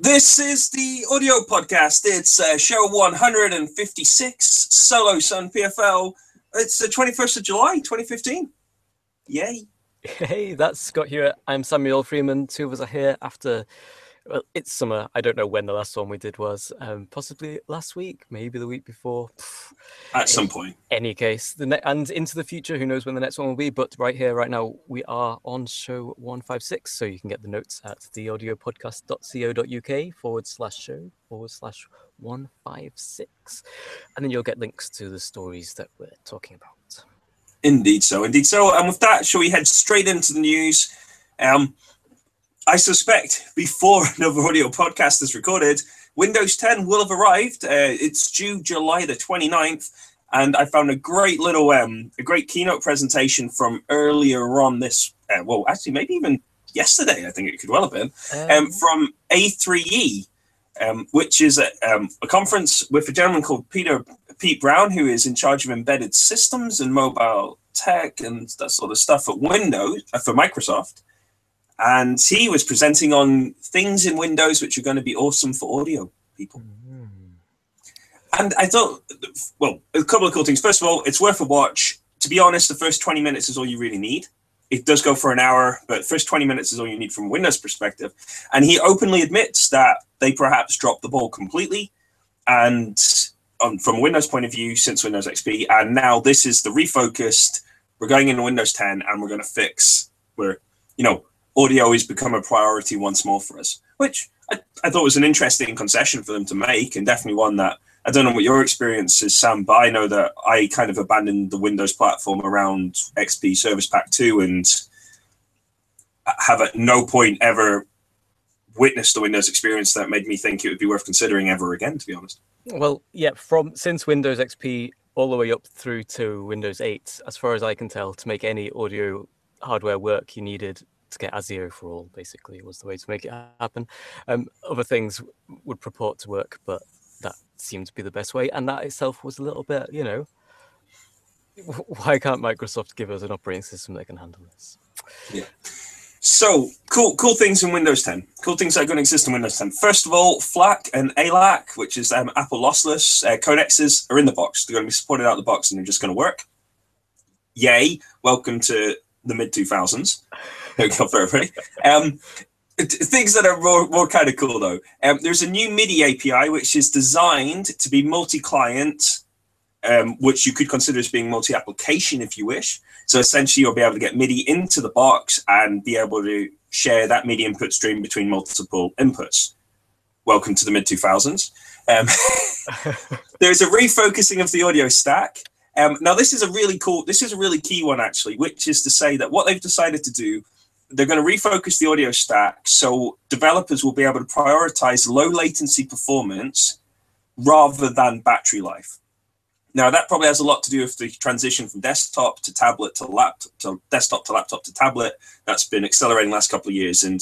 This is the audio podcast. It's uh, show 156, Solo Sun PFL. It's the 21st of July, 2015. Yay. Hey, that's Scott Hewitt. I'm Samuel Freeman. Two of us are here after well, it's summer. I don't know when the last one we did was. Um, possibly last week, maybe the week before. At some point. Any case, the ne- and into the future, who knows when the next one will be? But right here, right now, we are on show one five six. So you can get the notes at theaudiopodcast.co.uk forward slash show forward slash one five six, and then you'll get links to the stories that we're talking about. Indeed, so indeed, so. And with that, shall we head straight into the news? Um, I suspect before another audio podcast is recorded, Windows 10 will have arrived. Uh, it's due July the 29th. And I found a great little, um, a great keynote presentation from earlier on this, uh, well, actually, maybe even yesterday, I think it could well have been, um, from A3E, um, which is a, um, a conference with a gentleman called Peter Pete Brown, who is in charge of embedded systems and mobile tech and that sort of stuff at Windows uh, for Microsoft and he was presenting on things in Windows which are going to be awesome for audio people. Mm-hmm. And I thought, well, a couple of cool things. First of all, it's worth a watch. To be honest, the first 20 minutes is all you really need. It does go for an hour, but first 20 minutes is all you need from Windows perspective. And he openly admits that they perhaps dropped the ball completely. And um, from a Windows point of view, since Windows XP, and now this is the refocused. We're going into Windows 10 and we're going to fix. We're, you know, audio has become a priority once more for us, which I, I, thought was an interesting concession for them to make, and definitely one that I don't know what your experience is, Sam, but I know that I kind of abandoned the Windows platform around XP Service Pack 2 and have at no point ever witnessed the Windows experience that made me think it would be worth considering ever again, to be honest. Well, yeah, from since Windows XP all the way up through to Windows 8, as far as I can tell, to make any audio hardware work, you needed to get ASIO for all, basically, was the way to make it happen. Um, other things would purport to work, but that seemed to be the best way. And that itself was a little bit, you know, why can't Microsoft give us an operating system that can handle this? Yeah. So cool, cool things in Windows 10. Cool things that are going to exist in Windows 10. First of all, FLAC and ALAC, which is um, Apple lossless uh, codexes, are in the box. They're going to be supported out of the box, and they're just going to work. Yay! Welcome to the mid 2000s. for everybody. Um, things that are more, more kind of cool though. Um, there's a new MIDI API which is designed to be multi-client, um, which you could consider as being multi-application if you wish. So essentially, you'll be able to get MIDI into the box and be able to share that MIDI input stream between multiple inputs. Welcome to the mid 2000s. Um, there's a refocusing of the audio stack. Um, now, this is a really cool, this is a really key one actually, which is to say that what they've decided to do they're going to refocus the audio stack so developers will be able to prioritize low latency performance rather than battery life. Now that probably has a lot to do with the transition from desktop to tablet to laptop to desktop to laptop to tablet. That's been accelerating last couple of years, and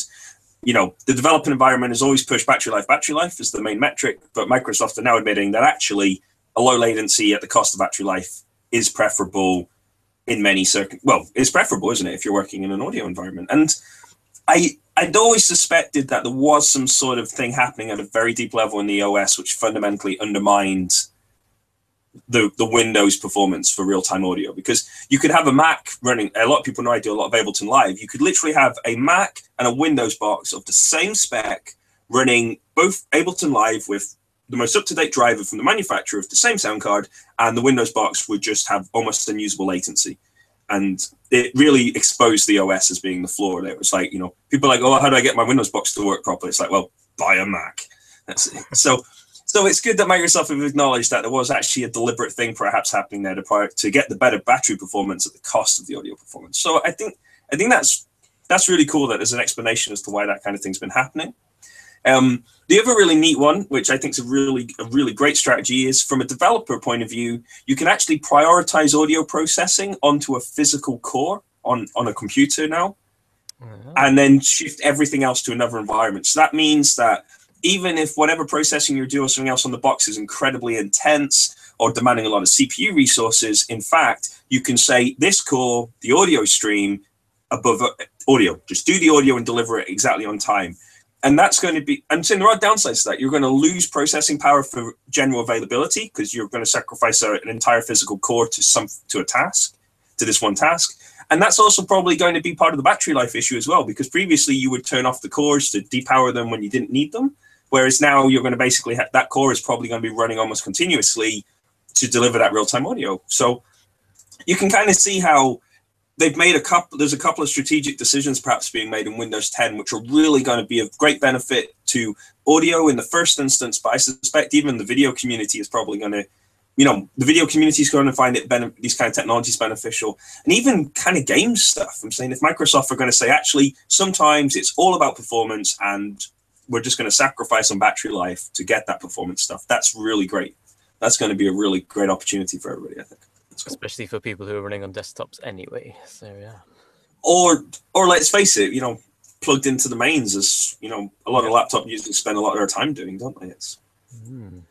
you know the development environment has always pushed battery life. Battery life is the main metric, but Microsoft are now admitting that actually a low latency at the cost of battery life is preferable in many circuit well it's preferable isn't it if you're working in an audio environment? And i i'd always suspected that there was some sort of thing happening at a very deep level in the os which fundamentally undermined the the windows performance for real-time audio. Because you could have a mac running a lot of people know i do a lot of ableton live you could literally have a mac and a windows box of the same spec running both ableton live with the most up-to-date driver from the manufacturer of the same sound card, and the Windows box would just have almost unusable latency. And it really exposed the OS as being the flaw. It was like, you know, people like, oh, how do I get my Windows box to work properly? It's like, well, buy a Mac. That's it. So, so it's good that Microsoft have acknowledged that there was actually a deliberate thing perhaps happening there to, to get the better battery performance at the cost of the audio performance. So I think I think that's that's really cool that there's an explanation as to why that kind of thing's been happening. Um, the other really neat one, which I think is a really a really great strategy, is from a developer point of view, you can actually prioritize audio processing onto a physical core on on a computer now, uh-huh. and then shift everything else to another environment. So that means that even if whatever processing you're doing or something else on the box is incredibly intense or demanding a lot of CPU resources, in fact, you can say this core, the audio stream above uh, audio, just do the audio and deliver it exactly on time and that's going to be i'm saying there are downsides to that. You're going to lose processing power for general availability because you're going to sacrifice a, an entire physical core to some to a task to this one task. And that's also probably going to be part of the battery life issue as well because previously you would turn off the cores to depower them when you didn't need them. Whereas now you're going to basically have that core is probably going to be running almost continuously to deliver that real-time audio. So you can kind of see how they've made a couple there's a couple of strategic decisions perhaps being made in windows 10 which are really going to be of great benefit to audio in the first instance but i suspect even the video community is probably going to you know the video community is going to find it ben- these kind of technologies beneficial. And even kind of game stuff i'm saying if microsoft are going to say actually sometimes it's all about performance and we're just going to sacrifice on battery life to get that performance stuff that's really great. That's going to be a really great opportunity for everybody i think especially for people who are running on desktops anyway. So yeah. Or or let's face it, you know, plugged into the mains as you know, a lot of laptop users spend a lot of their time doing, don't they? It's mm.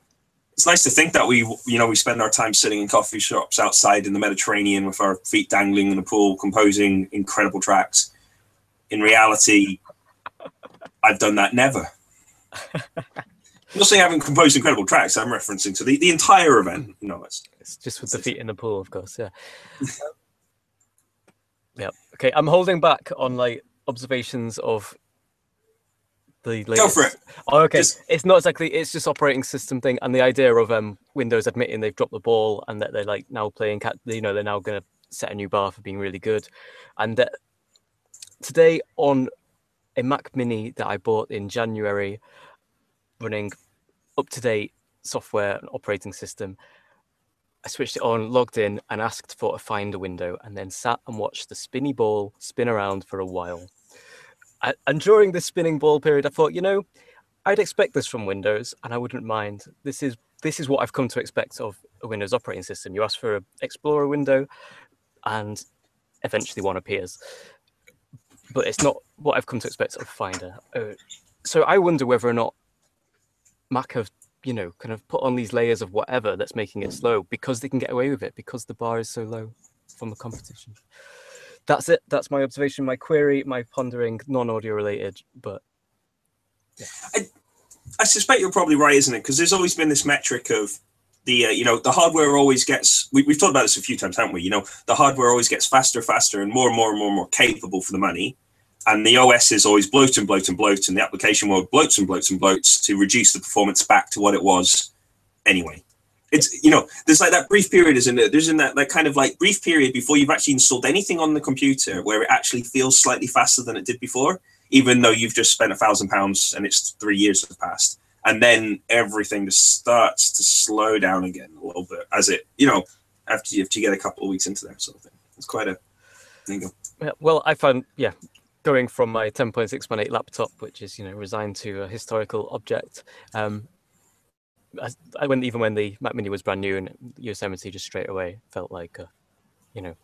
it's nice to think that we you know we spend our time sitting in coffee shops outside in the Mediterranean with our feet dangling in the pool, composing incredible tracks. In reality, I've done that never. I'm not saying I haven't composed incredible tracks. I'm referencing to the, the entire event. No, it's, it's just with the feet in the pool, of course. Yeah. yeah. Okay. I'm holding back on like observations of the latest. Go for it. Oh, okay. Just... It's not exactly. It's just operating system thing, and the idea of um Windows admitting they've dropped the ball and that they're like now playing cat. You know, they're now going to set a new bar for being really good, and that today on a Mac Mini that I bought in January running up to date software and operating system. I switched it on, logged in, and asked for a finder window, and then sat and watched the spinny ball spin around for a while. And during this spinning ball period, I thought, you know, I'd expect this from Windows, and I wouldn't mind. This is this is what I've come to expect of a Windows operating system. You ask for an Explorer window, and eventually one appears. But it's not what I've come to expect of Finder. Uh, so I wonder whether or not Mac have you know kind of put on these layers of whatever that's making it slow because they can get away with it because the bar is so low from the competition. That's it. That's my observation, my query, my pondering, non-audio related, but yeah. I, I suspect you're probably right, isn't it? Because there's always been this metric of the uh, you know the hardware always gets we, we've talked about this a few times haven't we you know the hardware always gets faster faster and more and more and more and more capable for the money and the OS is always bloat and bloat and bloat, and the application world bloats and bloats and bloats to reduce the performance back to what it was anyway. It's you know, there's like that brief period, isn't it? There's in that that kind of like brief period before you've actually installed anything on the computer where it actually feels slightly faster than it did before, even though you've just spent a thousand pounds and it's three years have passed. And then everything just starts to slow down again a little bit as it, you know, after you, after you get a couple of weeks into there, sort of thing. It's quite a there you go. Well, I found yeah, going from my 10.618 laptop, which is you know resigned to a historical object. Um, I, I went even when the Mac Mini was brand new and Yosemite just straight away felt like a, you know,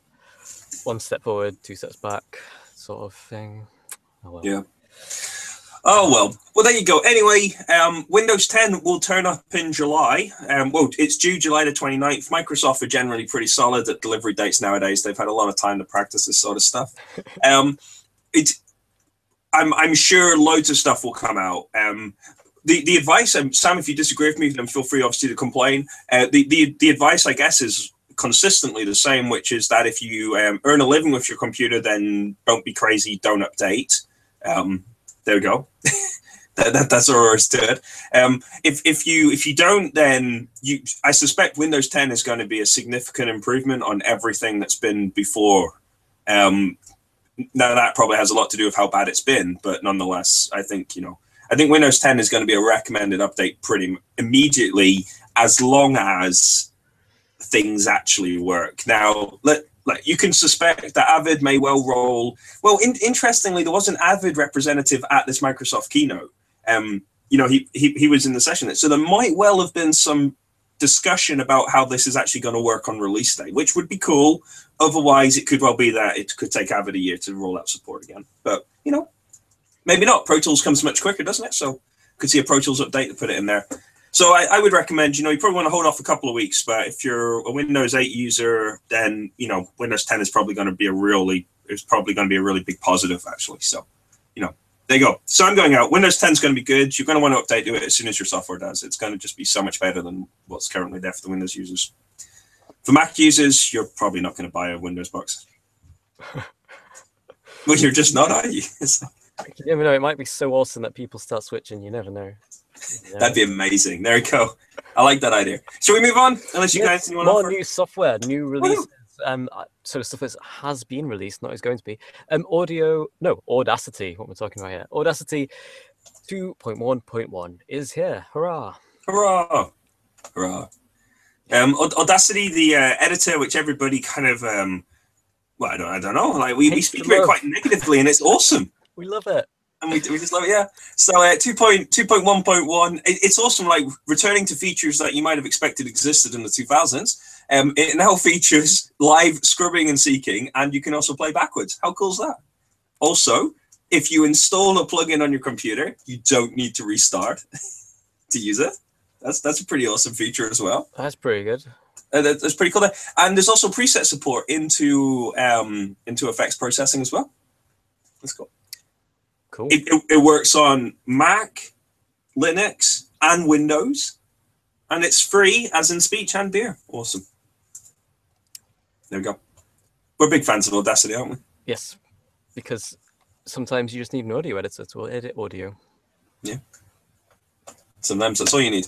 one step forward, two steps back, sort of thing. Oh, well. Yeah. Oh well, well there you go. Anyway, um, Windows 10 will turn up in July. Um, well, it's due July the 29th. Microsoft are generally pretty solid at delivery dates nowadays. They've had a lot of time to practice this sort of stuff. Um, it's I'm I'm sure loads of stuff will come out. Um, the the advice, um, Sam, if you disagree with me, then feel free obviously to complain. Uh, the the the advice, I guess, is consistently the same, which is that if you um, earn a living with your computer, then don't be crazy, don't update. Um, there we go. that, that, that's all there is to it. Um, if if you if you don't, then you I suspect Windows 10 is going to be a significant improvement on everything that's been before. Um, now that probably has a lot to do with how bad it's been, but nonetheless, I think you know, I think Windows 10 is going to be a recommended update pretty immediately, as long as things actually work. Now, let like you can suspect that Avid may well roll. Well, in, interestingly, there was an Avid representative at this Microsoft keynote. Um, you know, he, he he was in the session, so there might well have been some discussion about how this is actually going to work on release day, which would be cool. Otherwise, it could well be that it could take Avid a year to roll out support again. But you know, maybe not. Pro Tools comes much quicker, doesn't it? So could see a Pro Tools update to put it in there. So I, I, would recommend, you know, you probably want to hold off a couple of weeks, but if you're a Windows 8 user, then you know Windows 10 is probably going to be a really, it's probably going to be a really big positive actually. So, you know, there you go. So I'm going out. Windows 10 is going to be good. You're going to want to update to it as soon as your software does. It's going to just be so much better than what's currently there for the Windows users. For Mac users, you're probably not going to buy a Windows box. well, you're just not, are you? you never know. It might be so awesome that people start switching. You never know. Yeah. That'd be amazing. There we go. I like that idea. Shall we move on? Unless you yes, guys want more new software, new releases, um, uh, sort of stuff that has been released, not is going to be. Um, audio, no, Audacity. What we're talking about here, Audacity 2.1.1 is here. Hurrah! Hurrah! Hurrah! Um, Audacity, the uh, editor, which everybody kind of, um, well, I don't, I don't know. Like we, we speak about it quite negatively, and it's awesome. We love it and we, we just love it. Yeah. So uh, 2.2.1.1, it's awesome. Like returning to features that you might have expected existed in the 2000s. Um, it now features live scrubbing and seeking, and you can also play backwards. How cool is that? Also, if you install a plugin on your computer, you don't need to restart to use it. That's that's a pretty awesome feature as well. That's pretty good. Uh, that, that's pretty cool. And there's also preset support into um, into effects processing as well. That's cool. Cool. It, it, it works on Mac, Linux, and Windows, and it's free as in speech and beer. Awesome. There we go. We're big fans of Audacity, aren't we? Yes, because sometimes you just need an audio editor to edit audio. Yeah. Sometimes that's all you need.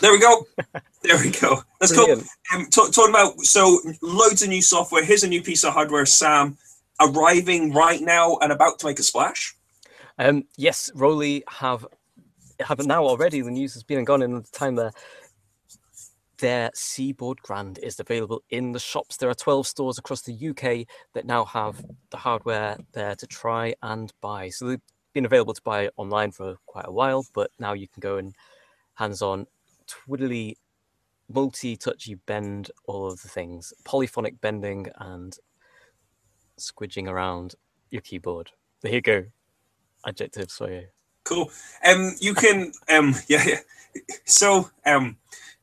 There we go. there we go. That's Brilliant. cool. Um, talking about so loads of new software. Here's a new piece of hardware, Sam arriving right now and about to make a splash? Um, yes, ROLI have have now already. The news has been and gone in the time there. Their Seaboard Grand is available in the shops. There are 12 stores across the UK that now have the hardware there to try and buy. So they've been available to buy online for quite a while, but now you can go and hands on twiddly, multi touchy bend all of the things, polyphonic bending and squidging around your keyboard. There you go. Adjectives for you. Cool. Um, you can um, yeah, yeah. So um,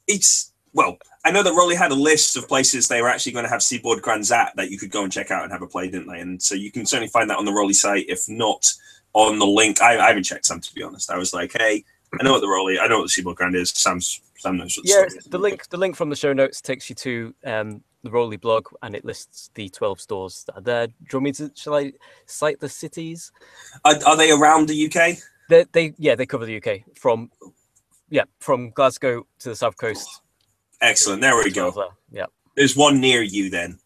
it's well, I know that ROLI had a list of places they were actually going to have Seaboard Grands at that you could go and check out and have a play, didn't they? And so you can certainly find that on the ROLI site. If not on the link, I, I haven't checked some to be honest. I was like, hey, I know what the ROLI, I know what the Seaboard Grand is. Sam's Sam knows what. Yeah, the, the link. The link from the show notes takes you to um, the ROLI blog and it lists the 12 stores that are there. Do you want me to, shall I cite the cities? Are, are they around the UK? They, they, yeah, they cover the UK from, yeah, from Glasgow to the south coast. Excellent. There we go. Yeah. There's one near you then.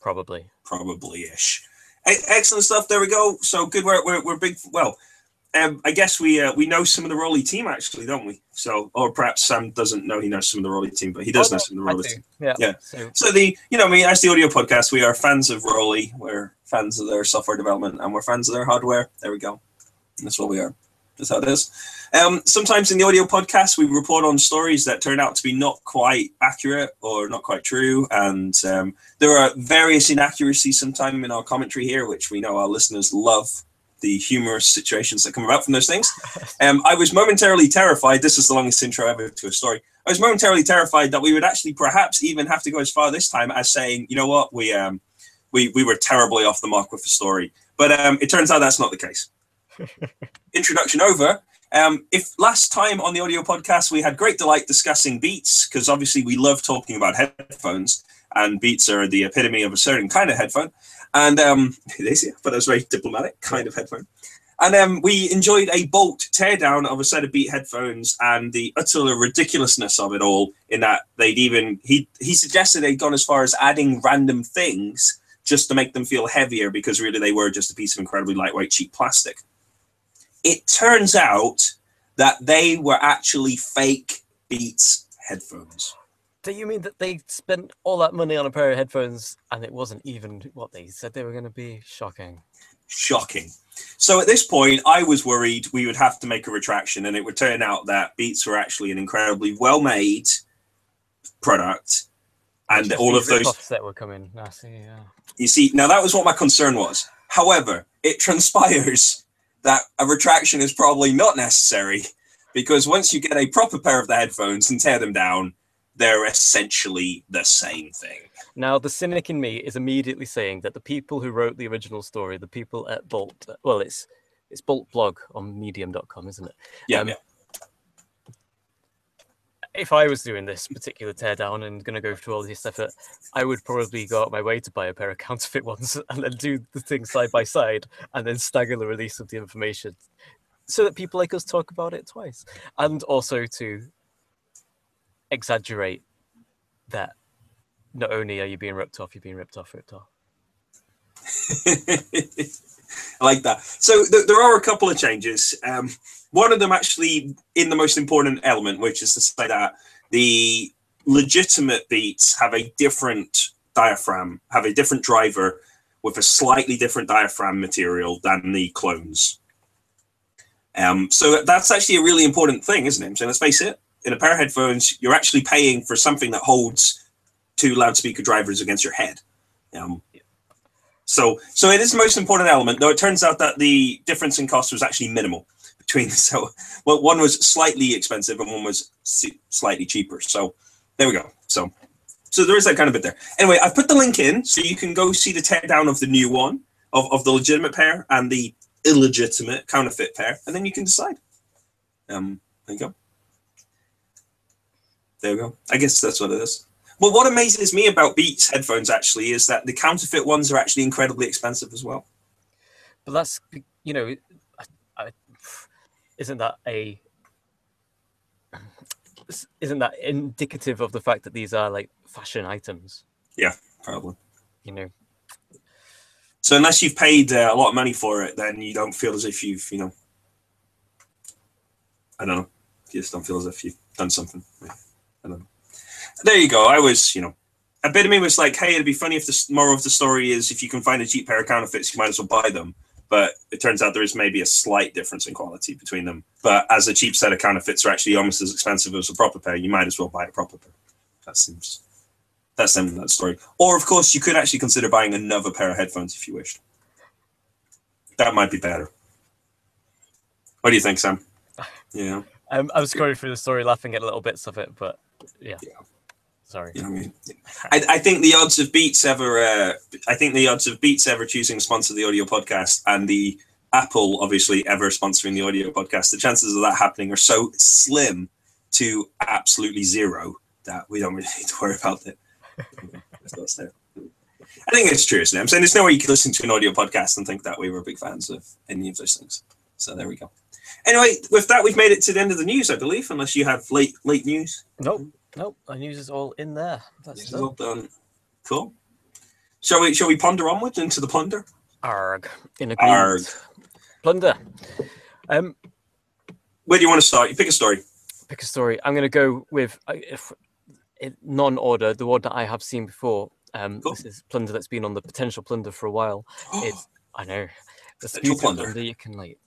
Probably. Probably ish. Excellent stuff. There we go. So good work. We're, we're big. Well, um, I guess we uh, we know some of the ROLI team actually, don't we? So, or perhaps Sam doesn't know he knows some of the ROLI team, but he does oh, know some of the ROLI team. Yeah. Yeah. So. so. the you know, I mean, as the audio podcast, we are fans of ROLI. We're fans of their software development, and we're fans of their hardware. There we go. That's what we are. That's how it is. Um, sometimes in the audio podcast, we report on stories that turn out to be not quite accurate or not quite true, and um, there are various inaccuracies sometimes in our commentary here, which we know our listeners love the humorous situations that come about from those things. Um, I was momentarily terrified. This is the longest intro ever to a story. I was momentarily terrified that we would actually perhaps even have to go as far this time as saying, you know what, we um, we we were terribly off the mark with the story. But um, it turns out that's not the case. Introduction over. Um, if last time on the audio podcast we had great delight discussing Beats, because obviously we love talking about headphones, and Beats are the epitome of a certain kind of headphone. And um, it is, but it was very diplomatic kind of headphone. And um, we enjoyed a bolt teardown of a set of Beat headphones and the utter ridiculousness of it all. In that they'd even he he suggested they'd gone as far as adding random things just to make them feel heavier because really they were just a piece of incredibly lightweight cheap plastic. It turns out that they were actually fake Beats headphones. Do you mean that they spent all that money on a pair of headphones and it wasn't even what they said they were going to be? Shocking. Shocking. So at this point, I was worried we would have to make a retraction, and it would turn out that Beats were actually an incredibly well-made product, and all of those that were coming. I see. Yeah. You see, now that was what my concern was. However, it transpires that a retraction is probably not necessary because once you get a proper pair of the headphones and tear them down, they're essentially the same thing. Now, the cynic in me is immediately saying that the people who wrote the original story, the people at Bolt, well, it's it's Bolt blog on medium.com, isn't it? Yeah, Um, yeah. If I was doing this particular teardown and going to go through all this effort, I would probably go out my way to buy a pair of counterfeit ones and then do the thing side by side and then stagger the release of the information so that people like us talk about it twice. And also to exaggerate that not only are you being ripped off, you're being ripped off, ripped off. I like that. So th- there are a couple of changes. Um, one of them actually in the most important element, which is to say that the legitimate beats have a different diaphragm, have a different driver with a slightly different diaphragm material than the clones. Um, so that's actually a really important thing, isn't it? So let's face it, in a pair of headphones, you're actually paying for something that holds two loudspeaker drivers against your head. Um, so, so it is the most important element. Though it turns out that the difference in cost was actually minimal between. So, well, one was slightly expensive and one was slightly cheaper. So, there we go. So, so there is that kind of bit there. Anyway, I've put the link in so you can go see the teardown of the new one of, of the legitimate pair and the illegitimate counterfeit pair, and then you can decide. Um, there you go. There we go. I guess that's what it is. Well, what amazes me about Beats headphones actually is that the counterfeit ones are actually incredibly expensive as well. But that's, you know, I, I, isn't that a isn't that indicative of the fact that these are like fashion items? Yeah, probably. You know, So unless you've paid uh, a lot of money for it, then you don't feel as if you've, you know, I don't know. You just don't feel as if you've done something. Know. There you go. I was, you know, a bit of me was like, hey, it'd be funny if the moral of the story is if you can find a cheap pair of counterfeits, you might as well buy them. But it turns out there is maybe a slight difference in quality between them. But as a cheap set of counterfeits are actually almost as expensive as a proper pair, you might as well buy a proper pair. That seems that's the end of that story. Or of course, you could actually consider buying another pair of headphones if you wished. That might be better. What do you think, Sam? Yeah, um, I'm scrolling through the story, laughing at little bits of it, but yeah, Yeah. sorry. you know I mean. I, I think the odds of Beats ever, uh, I think the odds of Beats ever choosing to sponsor the audio podcast and the Apple obviously ever sponsoring the audio podcast, the chances of that happening are so slim to absolutely zero that we don't really need to worry about it. That's what's there. I think it's true, isn't it? I'm saying there's no way you could listen to an audio podcast and think that we were big fans of any of those things. So there we go. Anyway, with that, we've made it to the end of the news, I believe, unless you have late late news. Nope, nope. Our news is all in there. That's This is done. all done. Cool. Shall we shall we ponder onwards into the plunder? Arg. In agreement. Arg. Plunder. Um, Where do you want to start? You pick a story. pick a story. I'm going to go with uh, if, non-order, the one that I have seen before. Um, Cool. This is plunder that's been on the potential plunder for a while. It's I know. It's Potential plunder. plunder. You can like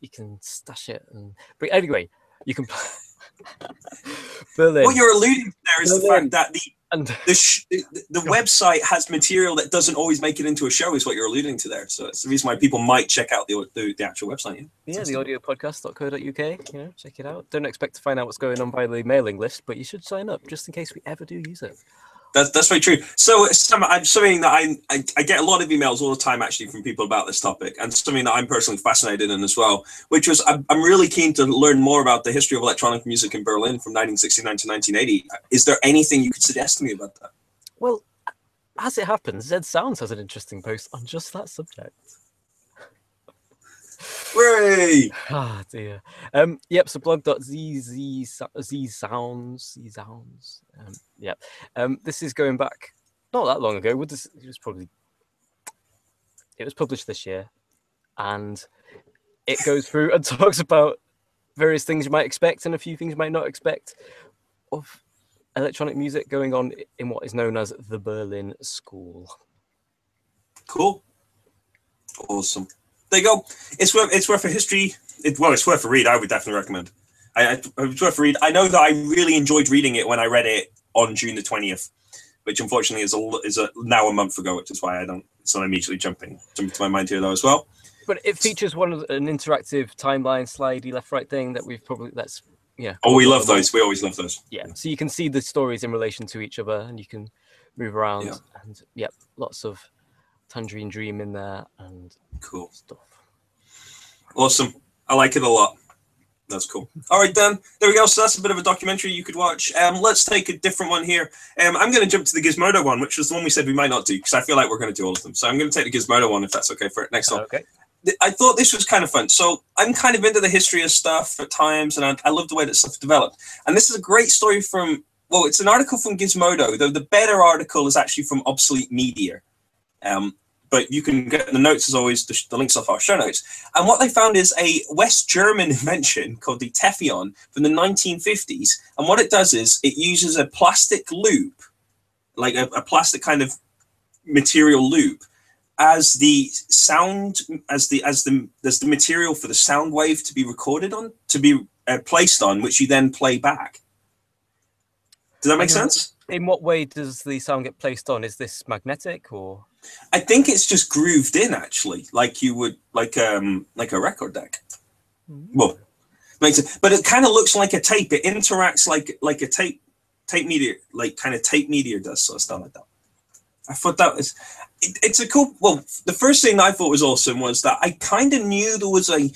you can stash it and but anyway, you can Berlin what you're alluding to there is the fact that the the, sh- the, the website has material that doesn't always make it into a show. Is what you're alluding to there. So it's the reason why people might check out the the, the actual website. Yeah. yeah, the audiopodcast.co.uk. You know, check it out. Don't expect to find out what's going on by the mailing list, but you should sign up just in case we ever do use it. That's that's very true. So Sam, I'm something that I, I I get a lot of emails all the time actually from people about this topic, and something that I'm personally fascinated in as well. Which was I'm, I'm really keen to learn more about the history of electronic music in Berlin from 1969 to 1980. Is there anything you could suggest to me about that? Well, as it happens, Zed Sounds has an interesting post on just that subject. Hooray! Ah dear. Um, yep. So blog.zz z sounds z sounds. Um, yep. Um, this is going back not that long ago. This? It was probably. It was published this year, and it goes through and talks about various things you might expect and a few things you might not expect of electronic music going on in what is known as the Berlin School. Cool. Awesome. There you go. It's worth it's worth a history. It, well, it's worth a read. I would definitely recommend. I, I it's worth a read. I know that I really enjoyed reading it when I read it on June the twentieth, which unfortunately is a is a now a month ago, which is why I don't. It's not immediately jumping jumping to my mind here though as well. But it features one of an interactive timeline slidey left right thing that we've probably that's yeah. Oh, we love those. We always love those. Yeah, so you can see the stories in relation to each other, and you can move around, Yeah. and yep, lots of Tangerine Dream in there and Cool. stuff. Awesome. I like it a lot. That's cool. All right, Dan. There we go. So that's a bit of a documentary you could watch. Um, let's take a different one here. Um, I'm going to jump to the Gizmodo one, which was the one we said we might not do because I feel like we're going to do all of them. So I'm going to take the Gizmodo one if that's okay for it. Next one. Okay. I thought this was kind of fun. So I'm kind of into the history of stuff at times, and I, I love the way that stuff developed. And this is a great story from well, it's an article from Gizmodo, though the better article is actually from Obsolete Media. Um, but you can get the notes as always, the, the, links off our show notes. And what they found is a West German invention called the Tefifon from the 1950s. And what it does is it uses a plastic loop, like a, a plastic kind of material loop, as the sound, as the as the as the material for the sound wave to be recorded on, to be uh, placed on, which you then play back. Does that make sense? In what way does the sound get placed on? Is this magnetic or? I think it's just grooved in actually, like you would like um like a record deck. Mm-hmm. Well, makes it, but it kind of looks like a tape. It interacts like like a tape tape media, like kind of tape media does, so stuff like that. I thought that was it, it's a cool. Well, the first thing I thought was awesome was that I kind of knew there was a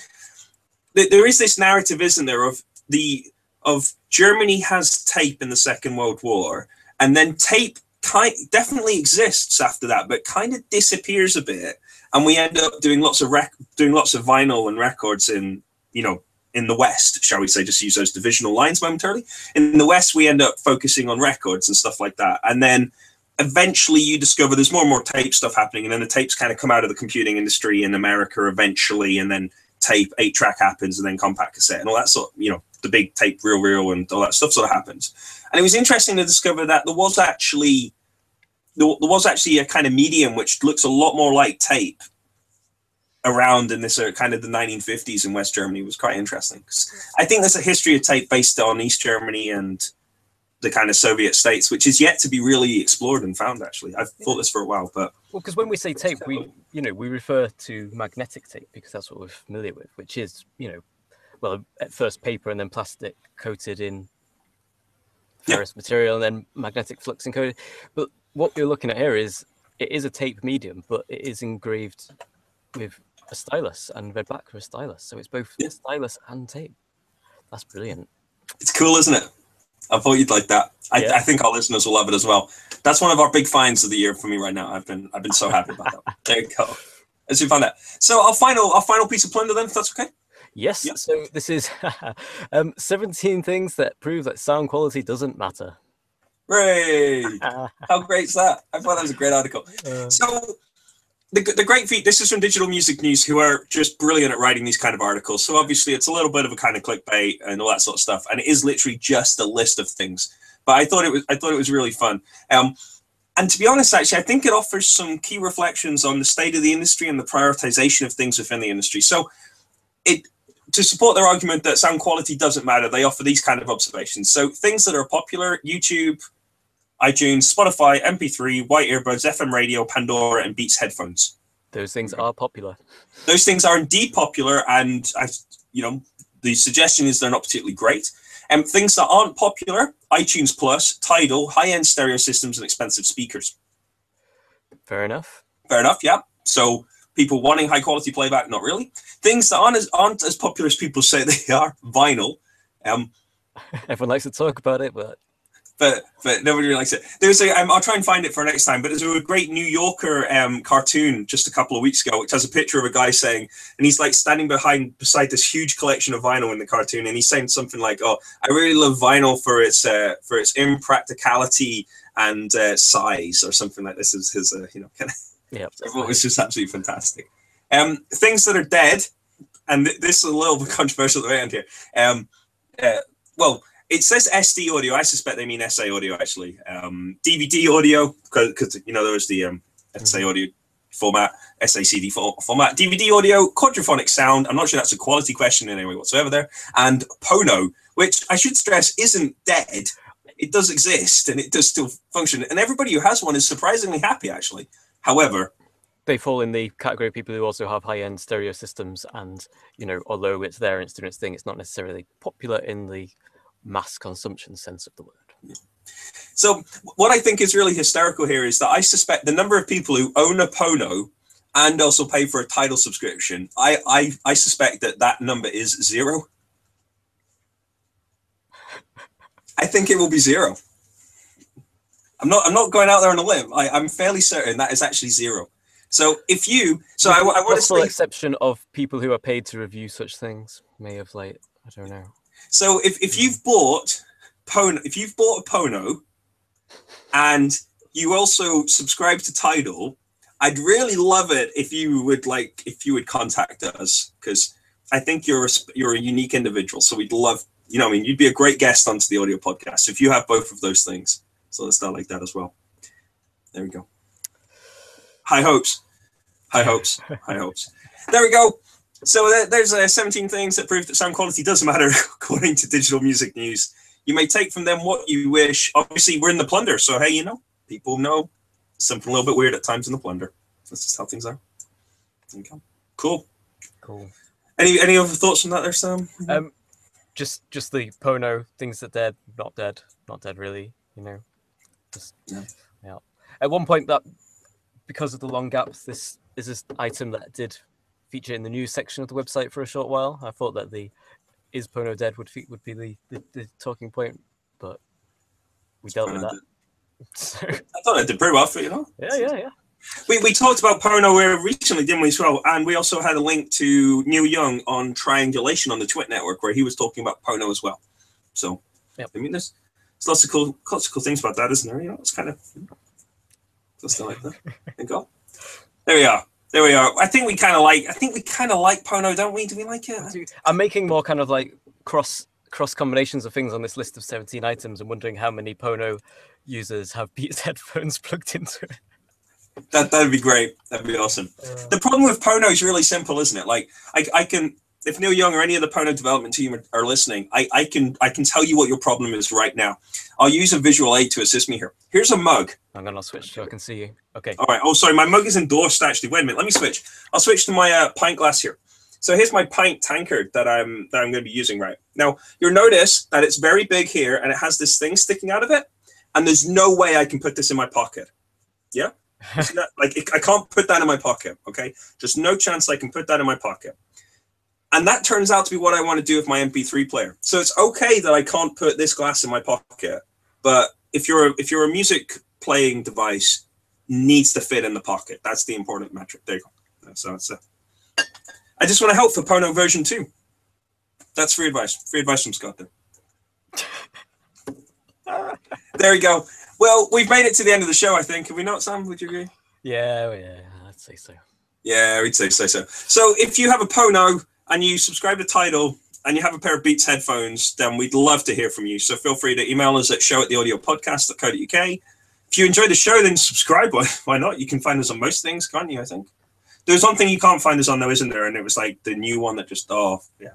there is this narrative, isn't there, of the of Germany has tape in the Second World War, and then tape kind definitely exists after that, but kind of disappears a bit, and we end up doing lots of rec- doing lots of vinyl and records in you know in the West, shall we say, just use those divisional lines momentarily. In the West, we end up focusing on records and stuff like that, and then eventually you discover there's more and more tape stuff happening, and then the tapes kind of come out of the computing industry in America eventually, and then tape eight track happens, and then compact cassette and all that sort. You know, the big tape reel reel and all that stuff sort of happens. And it was interesting to discover that there was actually there, there was actually a kind of medium which looks a lot more like tape around in this uh, kind of the 1950s in West Germany was quite interesting. I think there's a history of tape based on East Germany and the kind of Soviet states, which is yet to be really explored and found. Actually, I've thought this for a while, but well, because when we say tape, we you know we refer to magnetic tape because that's what we're familiar with, which is you know well, at first paper and then plastic coated in ferrous yeah. material and then magnetic flux encoded. But what you're looking at here is it is a tape medium, but it is engraved with a stylus and read back for a stylus. So it's both yeah. stylus and tape. That's brilliant. It's cool, isn't it? I thought you'd like that. I, yeah. I, think our listeners will love it as well. That's one of our big finds of the year for me right now. I've been I've been so happy about that. There you go. As you find that. So our final our final piece of plunder then, if that's okay. Yes. Yep. So this is um, 17 things that prove that sound quality doesn't matter. Hooray! How great is that? I thought that was a great article. Uh, so the, the great feat, this is from Digital Music News, who are just brilliant at writing these kind of articles. So obviously it's a little bit of a kind of clickbait and all that sort of stuff. And it is literally just a list of things. But I thought it was I thought it was really fun. Um, and to be honest, actually, I think it offers some key reflections on the state of the industry and the prioritization of things within the industry. So it to support their argument that sound quality doesn't matter, they offer these kind of observations. So things that are popular: YouTube, iTunes, Spotify, MP3, white earbuds, FM radio, Pandora, and Beats headphones. Those things are popular. Those things are indeed popular, and I, you know, the suggestion is they're not particularly great. And um, things that aren't popular: iTunes Plus, Tidal, high-end stereo systems, and expensive speakers. Fair enough. Fair enough. Yeah. So people wanting high quality playback, not really. Things that aren't as, aren't as popular as people say they are, vinyl. Um, Everyone likes to talk about it, but but but nobody really likes it. There's a um, I'll try and find it for next time. But there's a great New Yorker um, cartoon just a couple of weeks ago, which has a picture of a guy saying, and he's like standing behind beside this huge collection of vinyl in the cartoon, and he's saying something like, "Oh, I really love vinyl for its uh, for its impracticality and uh, size," or something like this. Is his uh, you know kind of yeah, it was just absolutely fantastic. Um, things that are dead, and th- this is a little bit controversial at the end here. Um, uh, well, it says SD audio. I suspect they mean SA audio actually. Um, DVD audio because you know there was the um, SA mm-hmm. audio format, SACD format, DVD audio, quadraphonic sound. I'm not sure that's a quality question in any way whatsoever there. And Pono, which I should stress isn't dead. It does exist and it does still function. And everybody who has one is surprisingly happy actually. However, they fall in the category of people who also have high-end stereo systems and you know although it's there and it's doing its thing it's not necessarily popular in the mass consumption sense of the word so what i think is really hysterical here is that i suspect the number of people who own a pono and also pay for a Tidal subscription, I I, I suspect that that number is zero. I think it will be zero. I'm not. I'm not going out there on a limb. I, I'm fairly certain that is actually zero. So if you, so I, I want to say, exception of people who are paid to review such things may have like I don't know. so if if hmm. you've bought Pono, if you've bought a Pono, and you also subscribe to Tidal, I'd really love it if you would like if you would contact us because I think you're a, you're a unique individual. So we'd love, you know, I mean, you'd be a great guest onto the audio podcast if you have both of those things. So let's start like that as well. There we go. High hopes, high hopes, high hopes. There we go. So there, there's uh, 17 things that prove that sound quality does matter according to Digital Music News. You may take from them what you wish. Obviously, we're in the plunder, so hey, you know, people know something a little bit weird at times in the plunder. That's just how things are. Cool. Cool. Any any other thoughts on that there, Sam? Um, just just the Pono things that they're not dead, not dead really. You know, just Yeah. yeah. At one point, that because of the long gaps, this is this item that did feature in the news section of the website for a short while. I thought that the is Pono dead would would be the, the, the talking point, but we dealt with that. So, I thought it did pretty well for you know. yeah, yeah, yeah. We, we talked about Pono recently, didn't we, as well? And we also had a link to Neil Young on Triangulation on the TWiT Network, where he was talking about Pono as well. So, Yep. I mean, there's, there's lots of cool, lots of cool things about that, isn't there? You know, it's kind of just like that. There go. There we are. There we are. I think we kind of like. I think we kind of like Pono, don't we? Do we like it? I'm making more kind of like cross cross combinations of things on this list of 17 items and wondering how many Pono users have Beats headphones plugged into it. That that'd be great. That'd be awesome. Uh. The problem with Pono is really simple, isn't it? Like I, I can if Neil Young or any of the Pono development team are, listening, I, I can I can tell you what your problem is right now. I'll use a visual aid to assist me here. Here's a mug. I'm gonna switch so I can see you. Okay. All right. Oh, sorry, my mug is endorsed actually. Wait a minute. Let me switch. I'll switch to my uh, pint glass here. So here's my pint tankard that I'm that I'm going to be using right now. You'll notice that it's very big here and it has this thing sticking out of it, and there's no way I can put this in my pocket. Yeah. Not- like it, I can't put that in my pocket. Okay, just no chance I can put that in my pocket. And that turns out to be what I want to do with my MP3 player. So it's okay that I can't put this glass in my pocket, but if you're a, if you're a music playing device, needs to fit in the pocket. That's the important metric. There you go. So it's a. I just want to help for Pono version two. That's free advice. Free advice from Scott. There. there we go. Well, we've made it to the end of the show. I think. Have we not, Sam? Would you agree? Yeah, yeah, I'd say so. Yeah, we'd say, say so. So if you have a Pono and you subscribe to Tidal and you have a pair of Beats headphones, then we'd love to hear from you. So feel free to email us at show at the audio podcast.co.uk. If you enjoy the show, then subscribe. Why, why not? You can find us on most things, can't you? I think. There's one thing you can't find us on though, isn't there? And it was like the new one that just oh yeah.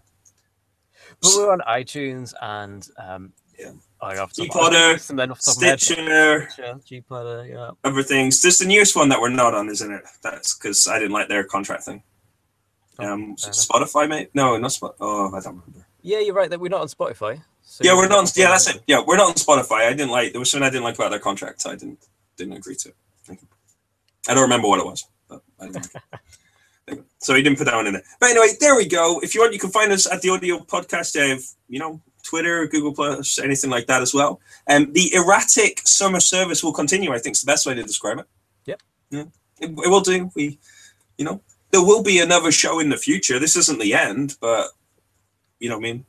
But we're on iTunes and um, Yeah. I off the gPodder, and then off the top of my head, Stitcher, Stitcher, gPodder, yeah. everything's just the newest one that we're not on, isn't it? That's because I didn't like their contract thing. Um. Spotify, mate? No, not Spotify. Oh, I don't remember. Yeah, you're right that we're not on Spotify. So Yeah, we're not. On, yeah, that's it. Yeah, we're not on Spotify. I didn't like. There was something I didn't like about their contract. So I didn't didn't agree to. it. I don't remember what it was, but I didn't. like it. There you go. so he didn't put that one in there. But anyway, there we go. If you want, you can find us at the Audio Podcast. I have you know Twitter, Google Plus, anything like that as well. And um, the erratic summer service will continue. I think is the best way to describe it. Yep. Yeah, it, it will do. We, you know, there will be another show in the future. This isn't the end, but you know what I mean.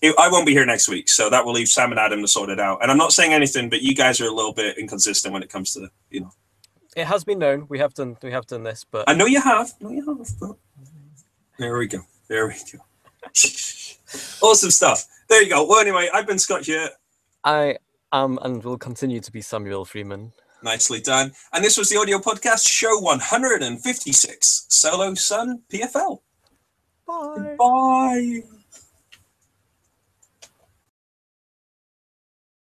It- I won't be here next week, so that will leave Sam and Adam to sort it out. And I'm not saying anything, but you guys are a little bit inconsistent when it comes to you know. It has been known. We have done we have done this, but I know you have. I know you have. But... There we go. There we go. awesome stuff. There you go. Well, anyway, I've been Scott here. I am and will continue to be Samuel Freeman. Nicely done. And this was the audio podcast, show 156, Solo Sun PFL. Bye. Bye.